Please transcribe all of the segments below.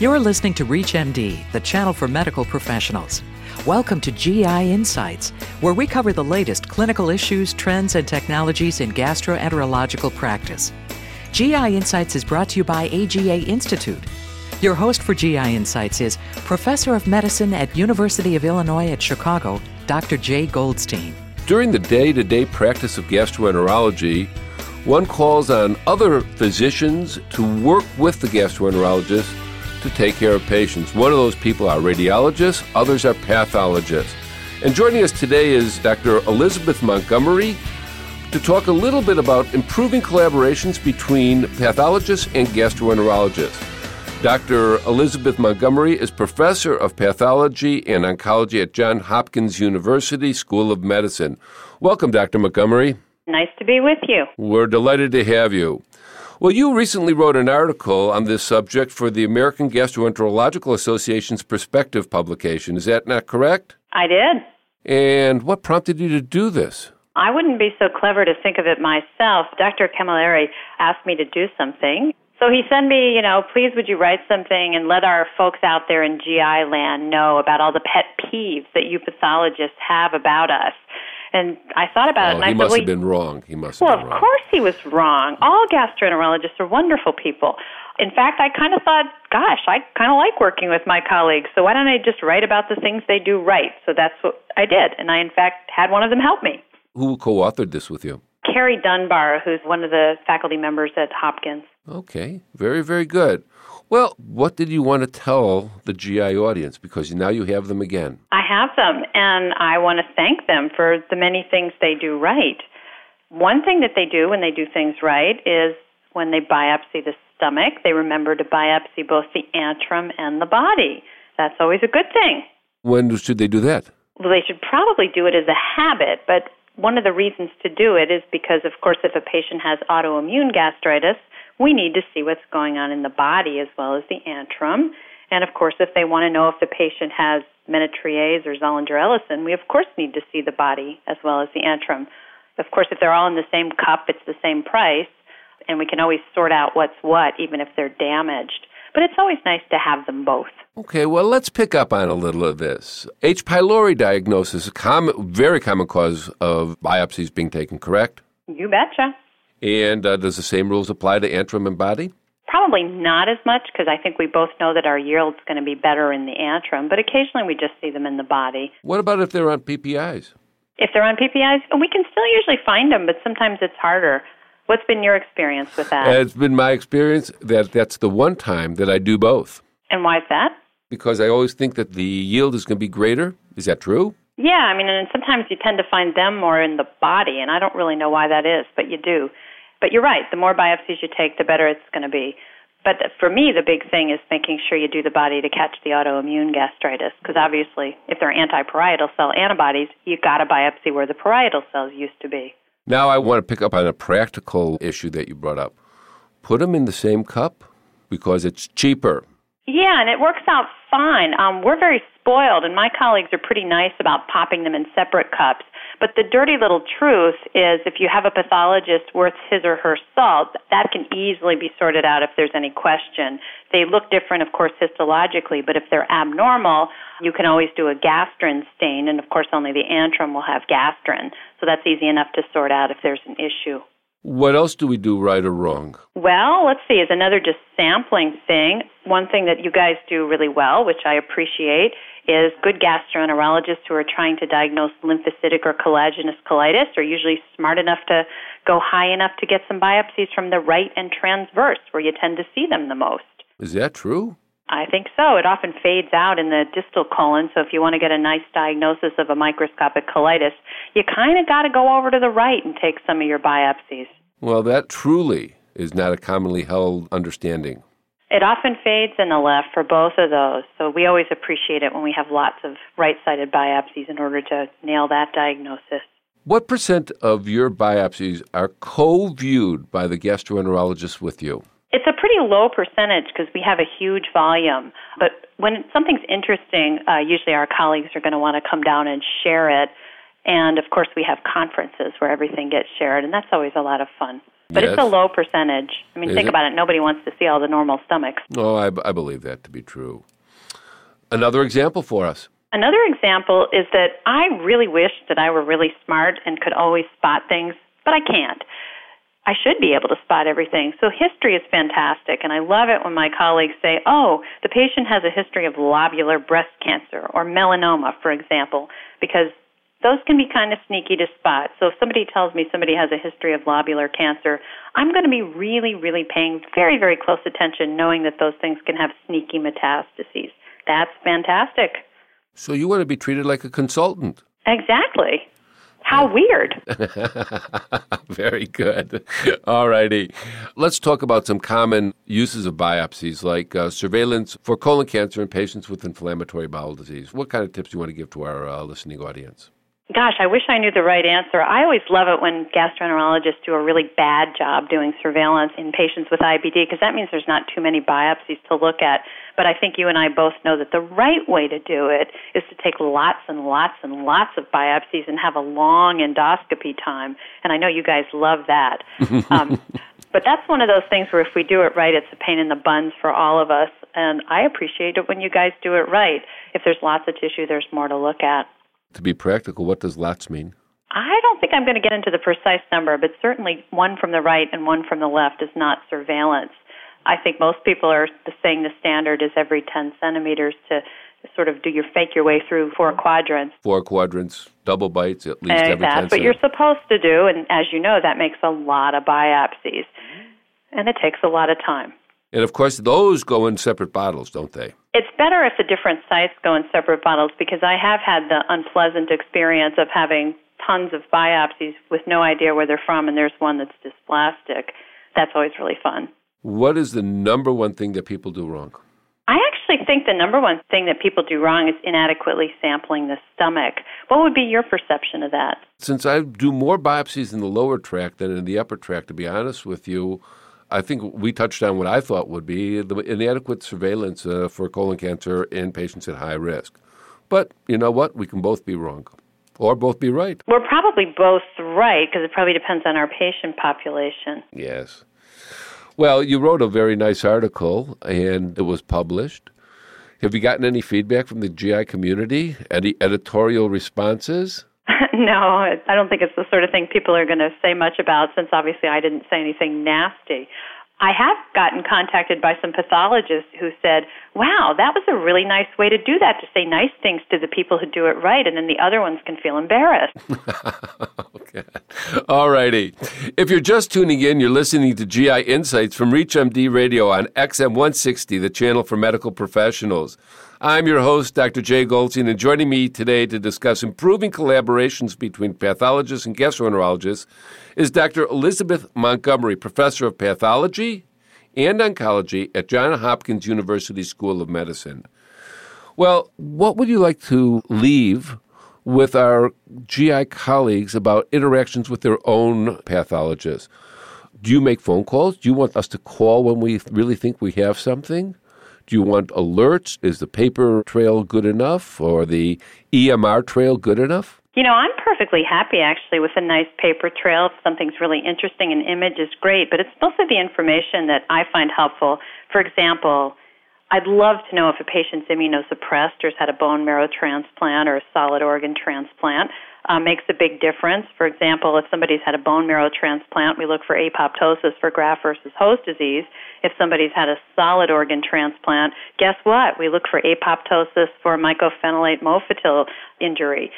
You're listening to ReachMD, the channel for medical professionals. Welcome to GI Insights, where we cover the latest clinical issues, trends, and technologies in gastroenterological practice. GI Insights is brought to you by AGA Institute. Your host for GI Insights is Professor of Medicine at University of Illinois at Chicago, Dr. Jay Goldstein. During the day to day practice of gastroenterology, one calls on other physicians to work with the gastroenterologist to take care of patients. One of those people are radiologists, others are pathologists. And joining us today is Dr. Elizabeth Montgomery to talk a little bit about improving collaborations between pathologists and gastroenterologists. Dr. Elizabeth Montgomery is professor of pathology and oncology at Johns Hopkins University School of Medicine. Welcome, Dr. Montgomery. Nice to be with you. We're delighted to have you. Well, you recently wrote an article on this subject for the American Gastroenterological Association's Perspective publication. Is that not correct? I did. And what prompted you to do this? I wouldn't be so clever to think of it myself. Dr. Camilleri asked me to do something. So he sent me, you know, please would you write something and let our folks out there in GI land know about all the pet peeves that you pathologists have about us. And I thought about oh, it, and he I must said, have been wrong. He must well, have been of wrong. course he was wrong. All gastroenterologists are wonderful people. In fact, I kind of thought, gosh, I kind of like working with my colleagues, so why don't I just write about the things they do right? So that's what I did, and I, in fact, had one of them help me. Who co authored this with you? Kerry Dunbar, who's one of the faculty members at Hopkins. Okay, very, very good. Well, what did you want to tell the GI audience? Because now you have them again. I have them, and I want to thank them for the many things they do right. One thing that they do when they do things right is when they biopsy the stomach, they remember to biopsy both the antrum and the body. That's always a good thing. When should they do that? Well, they should probably do it as a habit, but one of the reasons to do it is because, of course, if a patient has autoimmune gastritis, we need to see what's going on in the body as well as the antrum. And of course, if they want to know if the patient has Ménétrier's or Zollinger-Ellison, we of course need to see the body as well as the antrum. Of course, if they're all in the same cup, it's the same price, and we can always sort out what's what, even if they're damaged. But it's always nice to have them both. Okay, well, let's pick up on a little of this. H. pylori diagnosis, a common, very common cause of biopsies being taken, correct? You betcha. And uh, does the same rules apply to antrum and body? Probably not as much because I think we both know that our yield's going to be better in the antrum, but occasionally we just see them in the body. What about if they're on PPIs? If they're on PPIs, and we can still usually find them, but sometimes it's harder. What's been your experience with that? It's been my experience that that's the one time that I do both. And why is that? Because I always think that the yield is going to be greater. Is that true? Yeah, I mean, and sometimes you tend to find them more in the body, and I don't really know why that is, but you do. But you're right, the more biopsies you take, the better it's going to be. But for me, the big thing is making sure you do the body to catch the autoimmune gastritis, because obviously, if they're anti-parietal cell antibodies, you've got to biopsy where the parietal cells used to be. Now I want to pick up on a practical issue that you brought up. Put them in the same cup because it's cheaper. Yeah, and it works out fine. Um, we're very spoiled, and my colleagues are pretty nice about popping them in separate cups. But the dirty little truth is if you have a pathologist worth his or her salt, that can easily be sorted out if there's any question. They look different, of course, histologically, but if they're abnormal, you can always do a gastrin stain, and of course, only the antrum will have gastrin. So that's easy enough to sort out if there's an issue. What else do we do right or wrong? Well, let's see, is another just sampling thing, one thing that you guys do really well, which I appreciate, is good gastroenterologists who are trying to diagnose lymphocytic or collagenous colitis are usually smart enough to go high enough to get some biopsies from the right and transverse, where you tend to see them the most. Is that true? I think so. It often fades out in the distal colon, so if you want to get a nice diagnosis of a microscopic colitis, you kind of got to go over to the right and take some of your biopsies. Well, that truly is not a commonly held understanding. It often fades in the left for both of those, so we always appreciate it when we have lots of right sided biopsies in order to nail that diagnosis. What percent of your biopsies are co viewed by the gastroenterologist with you? It's a pretty low percentage because we have a huge volume. But when something's interesting, uh, usually our colleagues are going to want to come down and share it. And of course, we have conferences where everything gets shared, and that's always a lot of fun. But Yes. it's a low percentage. I mean, Is think it? about it. Nobody wants to see all the normal stomachs. Oh, I, I believe that to be true. Another example for us. Another example is that I really wish that I were really smart and could always spot things, but I can't. I should be able to spot everything. So history is fantastic, and I love it when my colleagues say, oh, the patient has a history of lobular breast cancer or melanoma, for example, because those can be kind of sneaky to spot. So if somebody tells me somebody has a history of lobular cancer, I'm going to be really, really paying very, very close attention, knowing that those things can have sneaky metastases. That's fantastic. So you want to be treated like a consultant. Exactly. How weird. Very good. All righty. Let's talk about some common uses of biopsies, like uh, surveillance for colon cancer in patients with inflammatory bowel disease. What kind of tips do you want to give to our uh, listening audience? Gosh, I wish I knew the right answer. I always love it when gastroenterologists do a really bad job doing surveillance in patients with IBD because that means there's not too many biopsies to look at. But I think you and I both know that the right way to do it is to take lots and lots and lots of biopsies and have a long endoscopy time. And I know you guys love that. um, but that's one of those things where if we do it right, it's a pain in the buns for all of us. And I appreciate it when you guys do it right. If there's lots of tissue, there's more to look at. To be practical, what does lots mean? I don't think I'm going to get into the precise number, but certainly one from the right and one from the left is not surveillance. I think most people are saying the standard is every 10 centimeters to sort of do your fake your way through four quadrants. Four quadrants, double bites, at least And every 10 that's what you're supposed to do, and as you know, that makes a lot of biopsies, and it takes a lot of time. And of course, those go in separate bottles, don't they? It's better if the different sites go in separate bottles because I have had the unpleasant experience of having tons of biopsies with no idea where they're from, and there's one that's dysplastic. That's always really fun. What is the number one thing that people do wrong? I actually think the number one thing that people do wrong is inadequately sampling the stomach. What would be your perception of that? Since I do more biopsies in the lower tract than in the upper tract, to be honest with you, I think we touched on what I thought would be the inadequate surveillance uh, for colon cancer in patients at high risk. But you know what? We can both be wrong or both be right. We're probably both right because it probably depends on our patient population. Yes. Well, you wrote a very nice article and it was published. Have you gotten any feedback from the GI community? Any editorial responses? no, I don't think it's the sort of thing people are going to say much about since obviously I didn't say anything nasty. I have gotten contacted by some pathologists who said, wow, that was a really nice way to do that, to say nice things to the people who do it right, and then the other ones can feel embarrassed. All righty. If you're just tuning in, you're listening to GI Insights from ReachMD Radio on XM 160, the channel for medical professionals. I'm your host, Dr. Jay Goldstein, and joining me today to discuss improving collaborations between pathologists and gastroenterologists is Dr. Elizabeth Montgomery, professor of pathology and oncology at Johns Hopkins University School of Medicine. Well, what would you like to leave with our GI colleagues about interactions with their own pathologists? Do you make phone calls? Do you want us to call when we really think we have something? Do you want alerts? Is the paper trail good enough or the EMR trail good enough? You know, I'm perfectly happy actually with a nice paper trail. If something's really interesting, an image is great, but it's mostly the information that I find helpful. For example, I'd love to know if a patient's immunosuppressed or has had a bone marrow transplant or a solid organ transplant. Uh, makes a big difference. For example, if somebody's had a bone marrow transplant, we look for apoptosis for graft versus host disease. If somebody's had a solid organ transplant, guess what? We look for apoptosis for mycophenolate mofetil injury.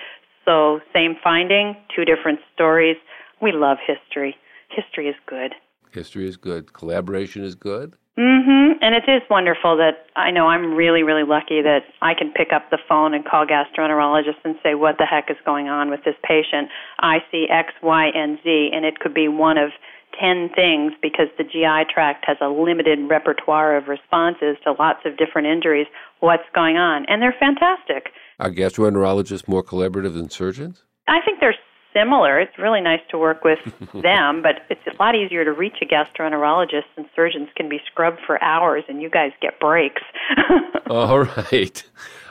So, same finding, two different stories. We love history. History is good. History is good. Collaboration is good. Mhm. And it is wonderful that I know I'm really really lucky that I can pick up the phone and call gastroenterologists and say what the heck is going on with this patient. I see X, Y, and Z and it could be one of 10 things because the GI tract has a limited repertoire of responses to lots of different injuries. What's going on? And they're fantastic. Are gastroenterologists more collaborative than surgeons? I think they're similar. It's really nice to work with them, but it's a lot easier to reach a gastroenterologist and surgeons can be scrubbed for hours and you guys get breaks. All right.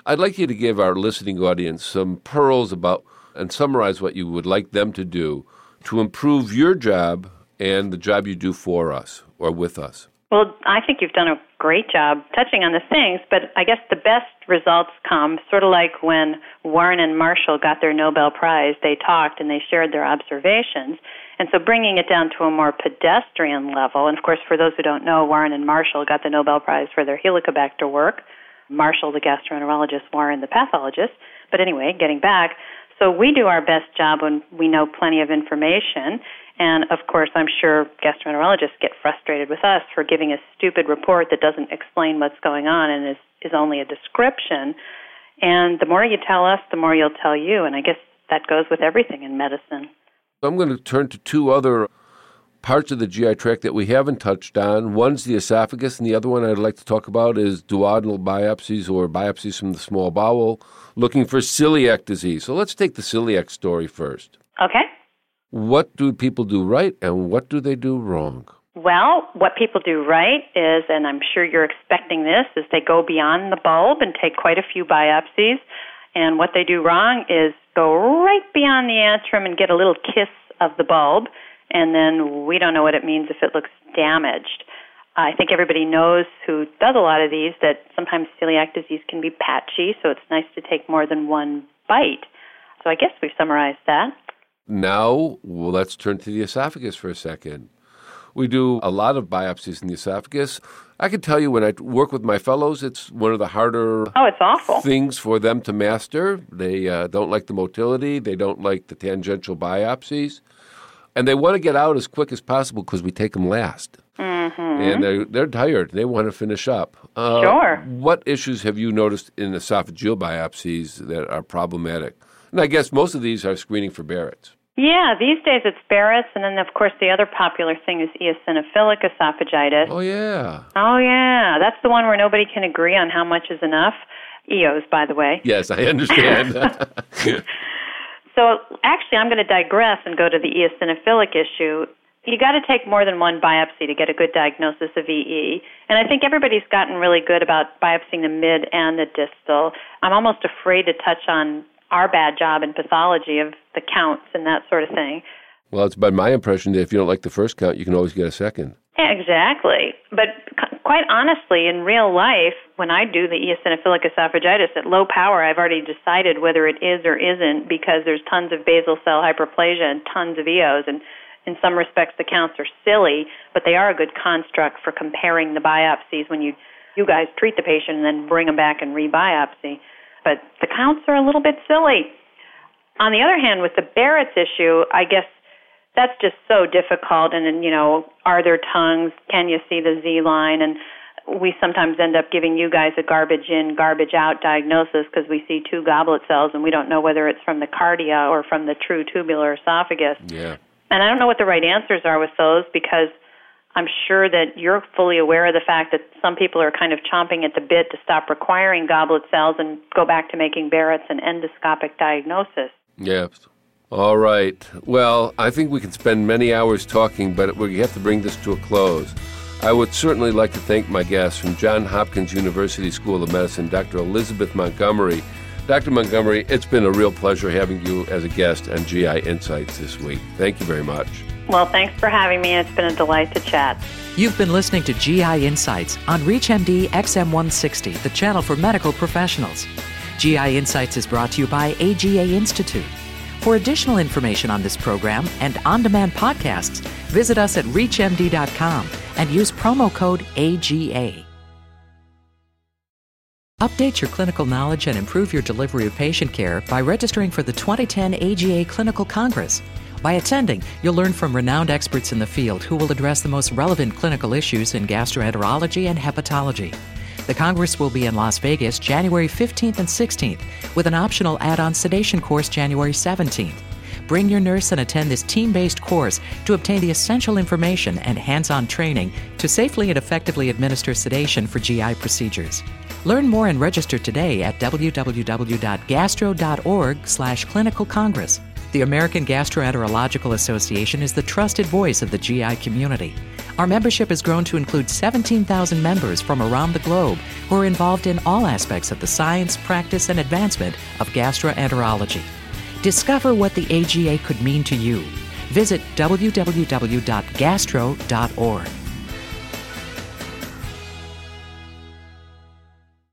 I'd like you to give our listening audience some pearls about and summarize what you would like them to do to improve your job and the job you do for us or with us? Well, I think you've done a great job touching on the things, but I guess the best results come sort of like when Warren and Marshall got their Nobel Prize. They talked and they shared their observations. And so bringing it down to a more pedestrian level, and of course, for those who don't know, Warren and Marshall got the Nobel Prize for their Helicobacter work. Marshall, the gastroenterologist, Warren, the pathologist. But anyway, getting back, so we do our best job when we know plenty of information. And of course, I'm sure gastroenterologists get frustrated with us for giving a stupid report that doesn't explain what's going on and is, is only a description. And the more you tell us, the more you'll tell you. And I guess that goes with everything in medicine. I'm going to turn to two other parts of the GI tract that we haven't touched on. One's the esophagus, and the other one I'd like to talk about is duodenal biopsies or biopsies from the small bowel looking for celiac disease. So let's take the celiac story first. Okay. What do people do right and what do they do wrong? Well, what people do right is, and I'm sure you're expecting this, is they go beyond the bulb and take quite a few biopsies. And what they do wrong is go right beyond the antrum and get a little kiss of the bulb, and then we don't know what it means if it looks damaged. I think everybody knows who does a lot of these that sometimes celiac disease can be patchy, so it's nice to take more than one bite. So I guess we've summarized that. Now, well, let's turn to the esophagus for a second. We do a lot of biopsies in the esophagus. I can tell you when I work with my fellows, it's one of the harder oh, it's awful. things for them to master. They uh, don't like the motility, they don't like the tangential biopsies, and they want to get out as quick as possible because we take them last. Mm-hmm. And they're, they're tired. They want to finish up. Uh, sure. What issues have you noticed in esophageal biopsies that are problematic? And I guess most of these are screening for Barrett's. Yeah, these days it's Barrett's, and then of course the other popular thing is eosinophilic esophagitis. Oh yeah. Oh yeah, that's the one where nobody can agree on how much is enough. EOS, by the way. Yes, I understand. so actually, I'm going to digress and go to the eosinophilic issue. You got to take more than one biopsy to get a good diagnosis of EE. And I think everybody's gotten really good about biopsying the mid and the distal. I'm almost afraid to touch on our bad job in pathology of the counts and that sort of thing. Well, it's been my impression that if you don't like the first count, you can always get a second. Exactly. But quite honestly, in real life, when I do the eosinophilic esophagitis at low power, I've already decided whether it is or isn't because there's tons of basal cell hyperplasia and tons of EOs. And in some respects, the counts are silly, but they are a good construct for comparing the biopsies when you you guys treat the patient and then bring them back and rebiopsy but the counts are a little bit silly. On the other hand, with the Barrett's issue, I guess that's just so difficult. And, you know, are there tongues? Can you see the Z line? And we sometimes end up giving you guys a garbage in, garbage out diagnosis because we see two goblet cells and we don't know whether it's from the cardia or from the true tubular esophagus. Yeah. And I don't know what the right answers are with those because I'm sure that you're fully aware of the fact that some people are kind of chomping at the bit to stop requiring goblet cells and go back to making Barrett's an endoscopic diagnosis. Yes. All right. Well, I think we can spend many hours talking, but we have to bring this to a close. I would certainly like to thank my guests from Johns Hopkins University School of Medicine, Dr. Elizabeth Montgomery. Dr. Montgomery, it's been a real pleasure having you as a guest on GI Insights this week. Thank you very much. Well, thanks for having me. It's been a delight to chat. You've been listening to GI Insights on ReachMD XM160, the channel for medical professionals. GI Insights is brought to you by AGA Institute. For additional information on this program and on demand podcasts, visit us at ReachMD.com and use promo code AGA. Update your clinical knowledge and improve your delivery of patient care by registering for the 2010 AGA Clinical Congress. By attending, you'll learn from renowned experts in the field who will address the most relevant clinical issues in gastroenterology and hepatology. The Congress will be in Las Vegas January 15th and 16th, with an optional add on sedation course January 17th. Bring your nurse and attend this team based course to obtain the essential information and hands on training to safely and effectively administer sedation for GI procedures. Learn more and register today at www.gastro.org/slash clinical congress. The American Gastroenterological Association is the trusted voice of the GI community. Our membership has grown to include 17,000 members from around the globe who are involved in all aspects of the science, practice, and advancement of gastroenterology. Discover what the AGA could mean to you Visit www.gastro.org.